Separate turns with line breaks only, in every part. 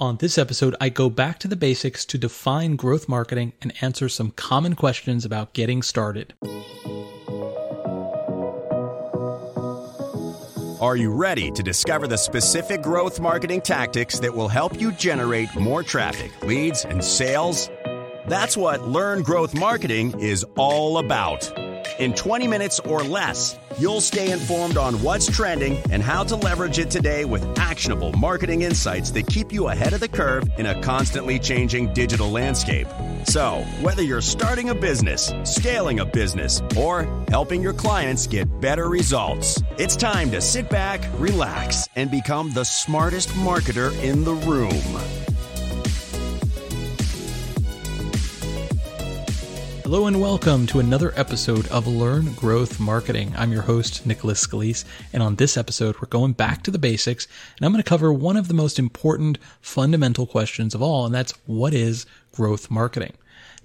On this episode, I go back to the basics to define growth marketing and answer some common questions about getting started.
Are you ready to discover the specific growth marketing tactics that will help you generate more traffic, leads, and sales? That's what Learn Growth Marketing is all about. In 20 minutes or less, you'll stay informed on what's trending and how to leverage it today with actionable marketing insights that keep you ahead of the curve in a constantly changing digital landscape. So, whether you're starting a business, scaling a business, or helping your clients get better results, it's time to sit back, relax, and become the smartest marketer in the room.
Hello and welcome to another episode of Learn Growth Marketing. I'm your host, Nicholas Scalice, and on this episode, we're going back to the basics, and I'm going to cover one of the most important fundamental questions of all, and that's what is growth marketing?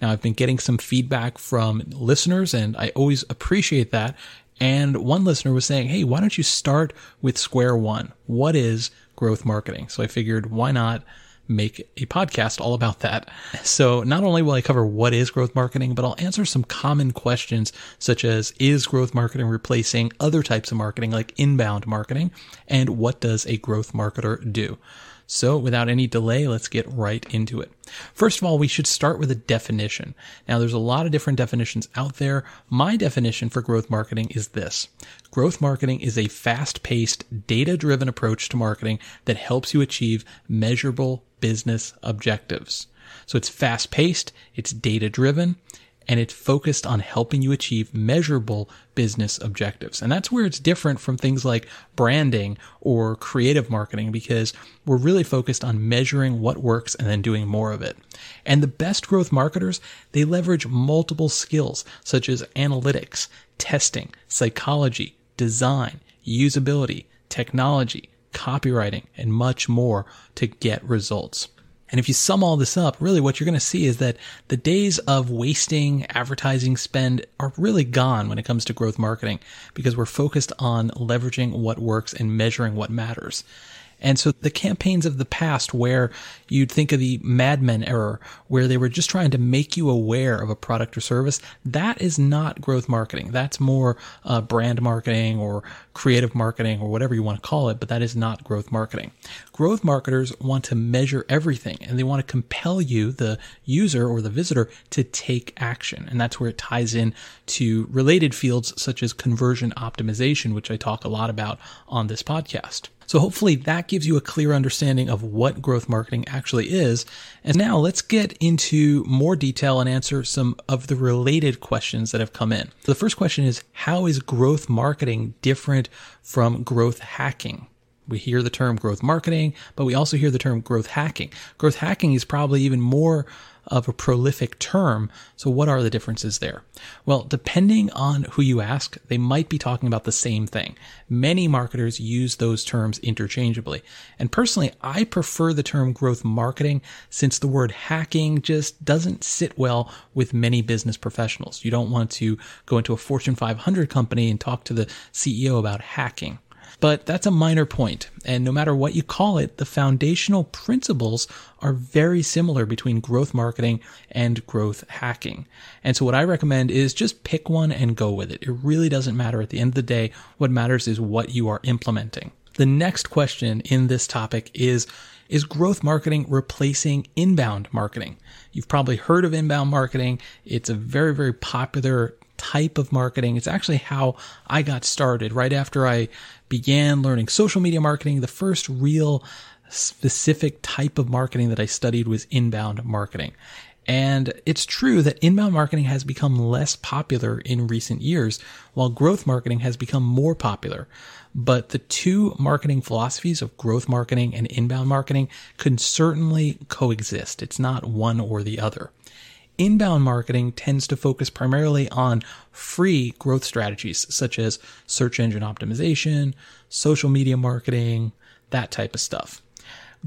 Now, I've been getting some feedback from listeners, and I always appreciate that. And one listener was saying, Hey, why don't you start with square one? What is growth marketing? So I figured, why not make a podcast all about that. So not only will I cover what is growth marketing, but I'll answer some common questions such as is growth marketing replacing other types of marketing like inbound marketing? And what does a growth marketer do? So without any delay, let's get right into it. First of all, we should start with a definition. Now there's a lot of different definitions out there. My definition for growth marketing is this. Growth marketing is a fast-paced, data-driven approach to marketing that helps you achieve measurable business objectives. So it's fast-paced, it's data-driven, and it's focused on helping you achieve measurable business objectives. And that's where it's different from things like branding or creative marketing because we're really focused on measuring what works and then doing more of it. And the best growth marketers, they leverage multiple skills such as analytics, testing, psychology, design, usability, technology, copywriting, and much more to get results. And if you sum all this up, really what you're going to see is that the days of wasting advertising spend are really gone when it comes to growth marketing because we're focused on leveraging what works and measuring what matters. And so the campaigns of the past where you'd think of the Mad Men era, where they were just trying to make you aware of a product or service, that is not growth marketing. That's more uh, brand marketing or creative marketing or whatever you want to call it, but that is not growth marketing. Growth marketers want to measure everything and they want to compel you, the user or the visitor, to take action. And that's where it ties in to related fields such as conversion optimization, which I talk a lot about on this podcast. So hopefully that gives you a clear understanding of what growth marketing actually is. And now let's get into more detail and answer some of the related questions that have come in. So the first question is, how is growth marketing different from growth hacking? We hear the term growth marketing, but we also hear the term growth hacking. Growth hacking is probably even more of a prolific term. So what are the differences there? Well, depending on who you ask, they might be talking about the same thing. Many marketers use those terms interchangeably. And personally, I prefer the term growth marketing since the word hacking just doesn't sit well with many business professionals. You don't want to go into a Fortune 500 company and talk to the CEO about hacking. But that's a minor point, and no matter what you call it, the foundational principles are very similar between growth marketing and growth hacking. And so what I recommend is just pick one and go with it. It really doesn't matter at the end of the day. What matters is what you are implementing. The next question in this topic is, is growth marketing replacing inbound marketing? You've probably heard of inbound marketing. It's a very, very popular type of marketing. It's actually how I got started right after I began learning social media marketing. The first real specific type of marketing that I studied was inbound marketing. And it's true that inbound marketing has become less popular in recent years, while growth marketing has become more popular. But the two marketing philosophies of growth marketing and inbound marketing can certainly coexist. It's not one or the other. Inbound marketing tends to focus primarily on free growth strategies such as search engine optimization, social media marketing, that type of stuff.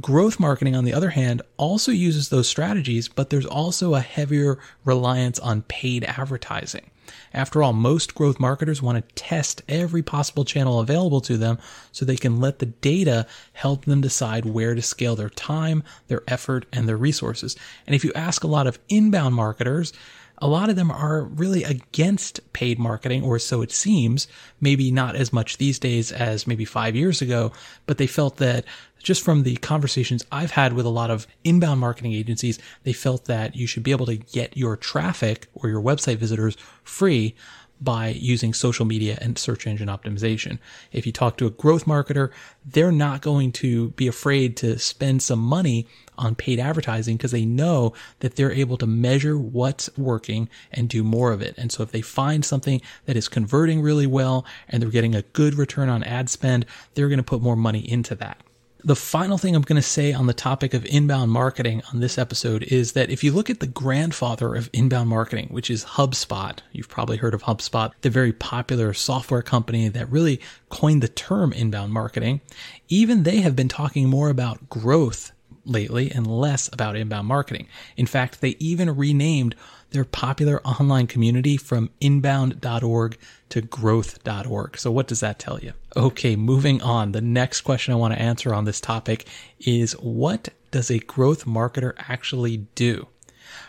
Growth marketing, on the other hand, also uses those strategies, but there's also a heavier reliance on paid advertising. After all, most growth marketers want to test every possible channel available to them so they can let the data help them decide where to scale their time, their effort, and their resources. And if you ask a lot of inbound marketers, a lot of them are really against paid marketing, or so it seems. Maybe not as much these days as maybe five years ago, but they felt that just from the conversations I've had with a lot of inbound marketing agencies, they felt that you should be able to get your traffic or your website visitors free by using social media and search engine optimization. If you talk to a growth marketer, they're not going to be afraid to spend some money on paid advertising because they know that they're able to measure what's working and do more of it. And so if they find something that is converting really well and they're getting a good return on ad spend, they're going to put more money into that. The final thing I'm going to say on the topic of inbound marketing on this episode is that if you look at the grandfather of inbound marketing, which is HubSpot, you've probably heard of HubSpot, the very popular software company that really coined the term inbound marketing, even they have been talking more about growth lately and less about inbound marketing. In fact, they even renamed their popular online community from inbound.org to growth.org. So what does that tell you? Okay, moving on. The next question I want to answer on this topic is what does a growth marketer actually do?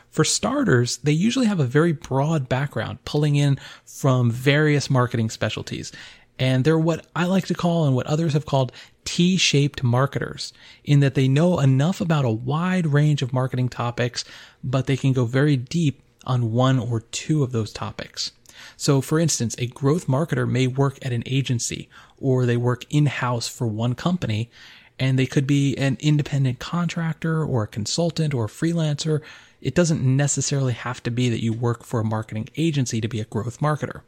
For starters, they usually have a very broad background, pulling in from various marketing specialties. And they're what I like to call and what others have called T shaped marketers, in that they know enough about a wide range of marketing topics, but they can go very deep on one or two of those topics. So, for instance, a growth marketer may work at an agency or they work in house for one company, and they could be an independent contractor or a consultant or a freelancer. It doesn't necessarily have to be that you work for a marketing agency to be a growth marketer.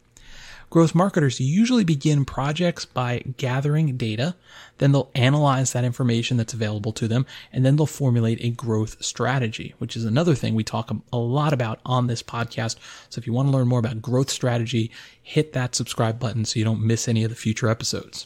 Growth marketers usually begin projects by gathering data, then they'll analyze that information that's available to them, and then they'll formulate a growth strategy, which is another thing we talk a lot about on this podcast. So if you want to learn more about growth strategy, hit that subscribe button so you don't miss any of the future episodes.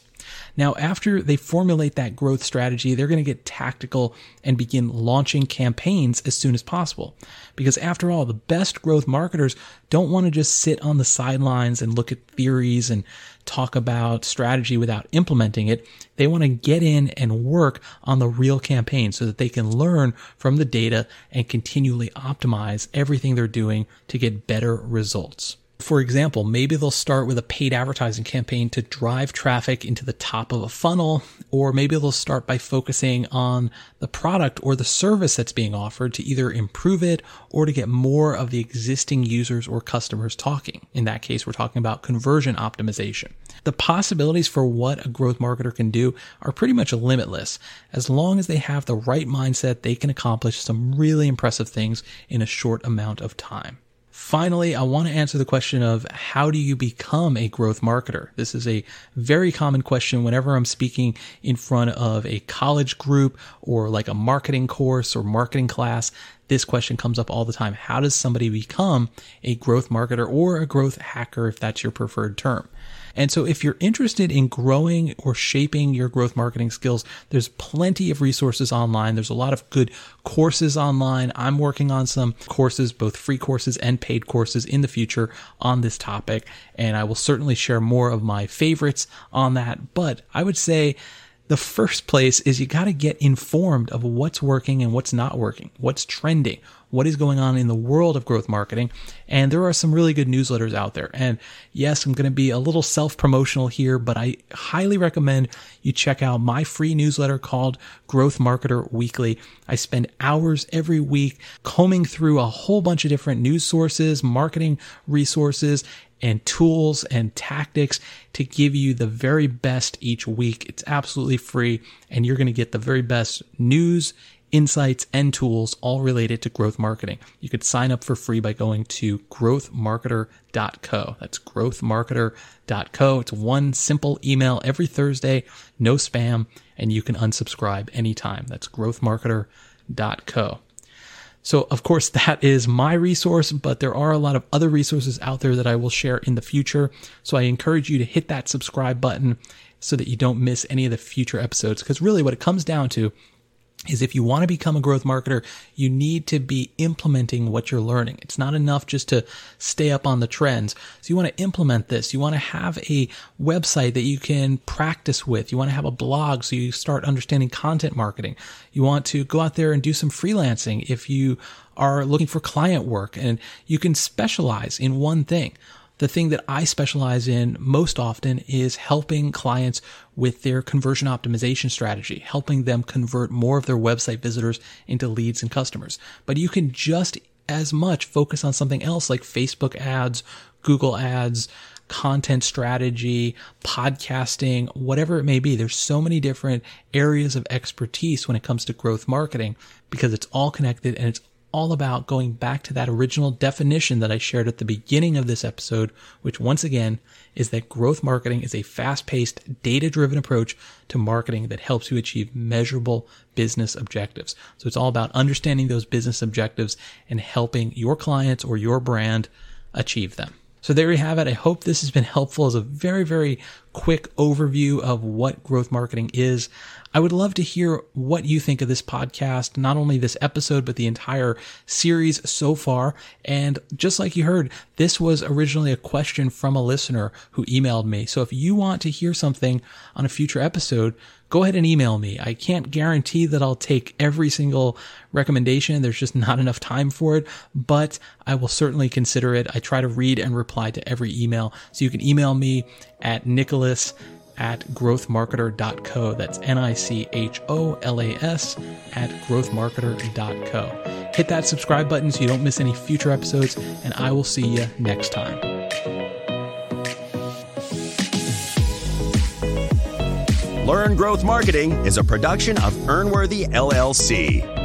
Now, after they formulate that growth strategy, they're going to get tactical and begin launching campaigns as soon as possible. Because after all, the best growth marketers don't want to just sit on the sidelines and look at theories and talk about strategy without implementing it. They want to get in and work on the real campaign so that they can learn from the data and continually optimize everything they're doing to get better results. For example, maybe they'll start with a paid advertising campaign to drive traffic into the top of a funnel, or maybe they'll start by focusing on the product or the service that's being offered to either improve it or to get more of the existing users or customers talking. In that case, we're talking about conversion optimization. The possibilities for what a growth marketer can do are pretty much limitless. As long as they have the right mindset, they can accomplish some really impressive things in a short amount of time. Finally, I want to answer the question of how do you become a growth marketer? This is a very common question whenever I'm speaking in front of a college group or like a marketing course or marketing class. This question comes up all the time. How does somebody become a growth marketer or a growth hacker if that's your preferred term? And so if you're interested in growing or shaping your growth marketing skills, there's plenty of resources online. There's a lot of good courses online. I'm working on some courses, both free courses and paid courses in the future on this topic. And I will certainly share more of my favorites on that. But I would say, the first place is you got to get informed of what's working and what's not working, what's trending, what is going on in the world of growth marketing. And there are some really good newsletters out there. And yes, I'm going to be a little self promotional here, but I highly recommend you check out my free newsletter called Growth Marketer Weekly. I spend hours every week combing through a whole bunch of different news sources, marketing resources, and tools and tactics to give you the very best each week. It's absolutely free and you're going to get the very best news, insights, and tools all related to growth marketing. You could sign up for free by going to growthmarketer.co. That's growthmarketer.co. It's one simple email every Thursday, no spam, and you can unsubscribe anytime. That's growthmarketer.co. So, of course, that is my resource, but there are a lot of other resources out there that I will share in the future. So, I encourage you to hit that subscribe button so that you don't miss any of the future episodes. Because really, what it comes down to is if you want to become a growth marketer, you need to be implementing what you're learning. It's not enough just to stay up on the trends. So you want to implement this. You want to have a website that you can practice with. You want to have a blog so you start understanding content marketing. You want to go out there and do some freelancing if you are looking for client work and you can specialize in one thing the thing that I specialize in most often is helping clients with their conversion optimization strategy, helping them convert more of their website visitors into leads and customers. But you can just as much focus on something else like Facebook ads, Google ads, content strategy, podcasting, whatever it may be. There's so many different areas of expertise when it comes to growth marketing because it's all connected and it's all about going back to that original definition that I shared at the beginning of this episode, which once again is that growth marketing is a fast paced, data driven approach to marketing that helps you achieve measurable business objectives. So it's all about understanding those business objectives and helping your clients or your brand achieve them. So there you have it. I hope this has been helpful as a very, very quick overview of what growth marketing is. I would love to hear what you think of this podcast, not only this episode, but the entire series so far. And just like you heard, this was originally a question from a listener who emailed me. So if you want to hear something on a future episode, go ahead and email me. I can't guarantee that I'll take every single recommendation. There's just not enough time for it, but I will certainly consider it. I try to read and reply to every email. So you can email me at nicholas at growthmarketer.co. That's N I C H O L A S at growthmarketer.co. Hit that subscribe button so you don't miss any future episodes, and I will see you next time.
Learn Growth Marketing is a production of Earnworthy LLC.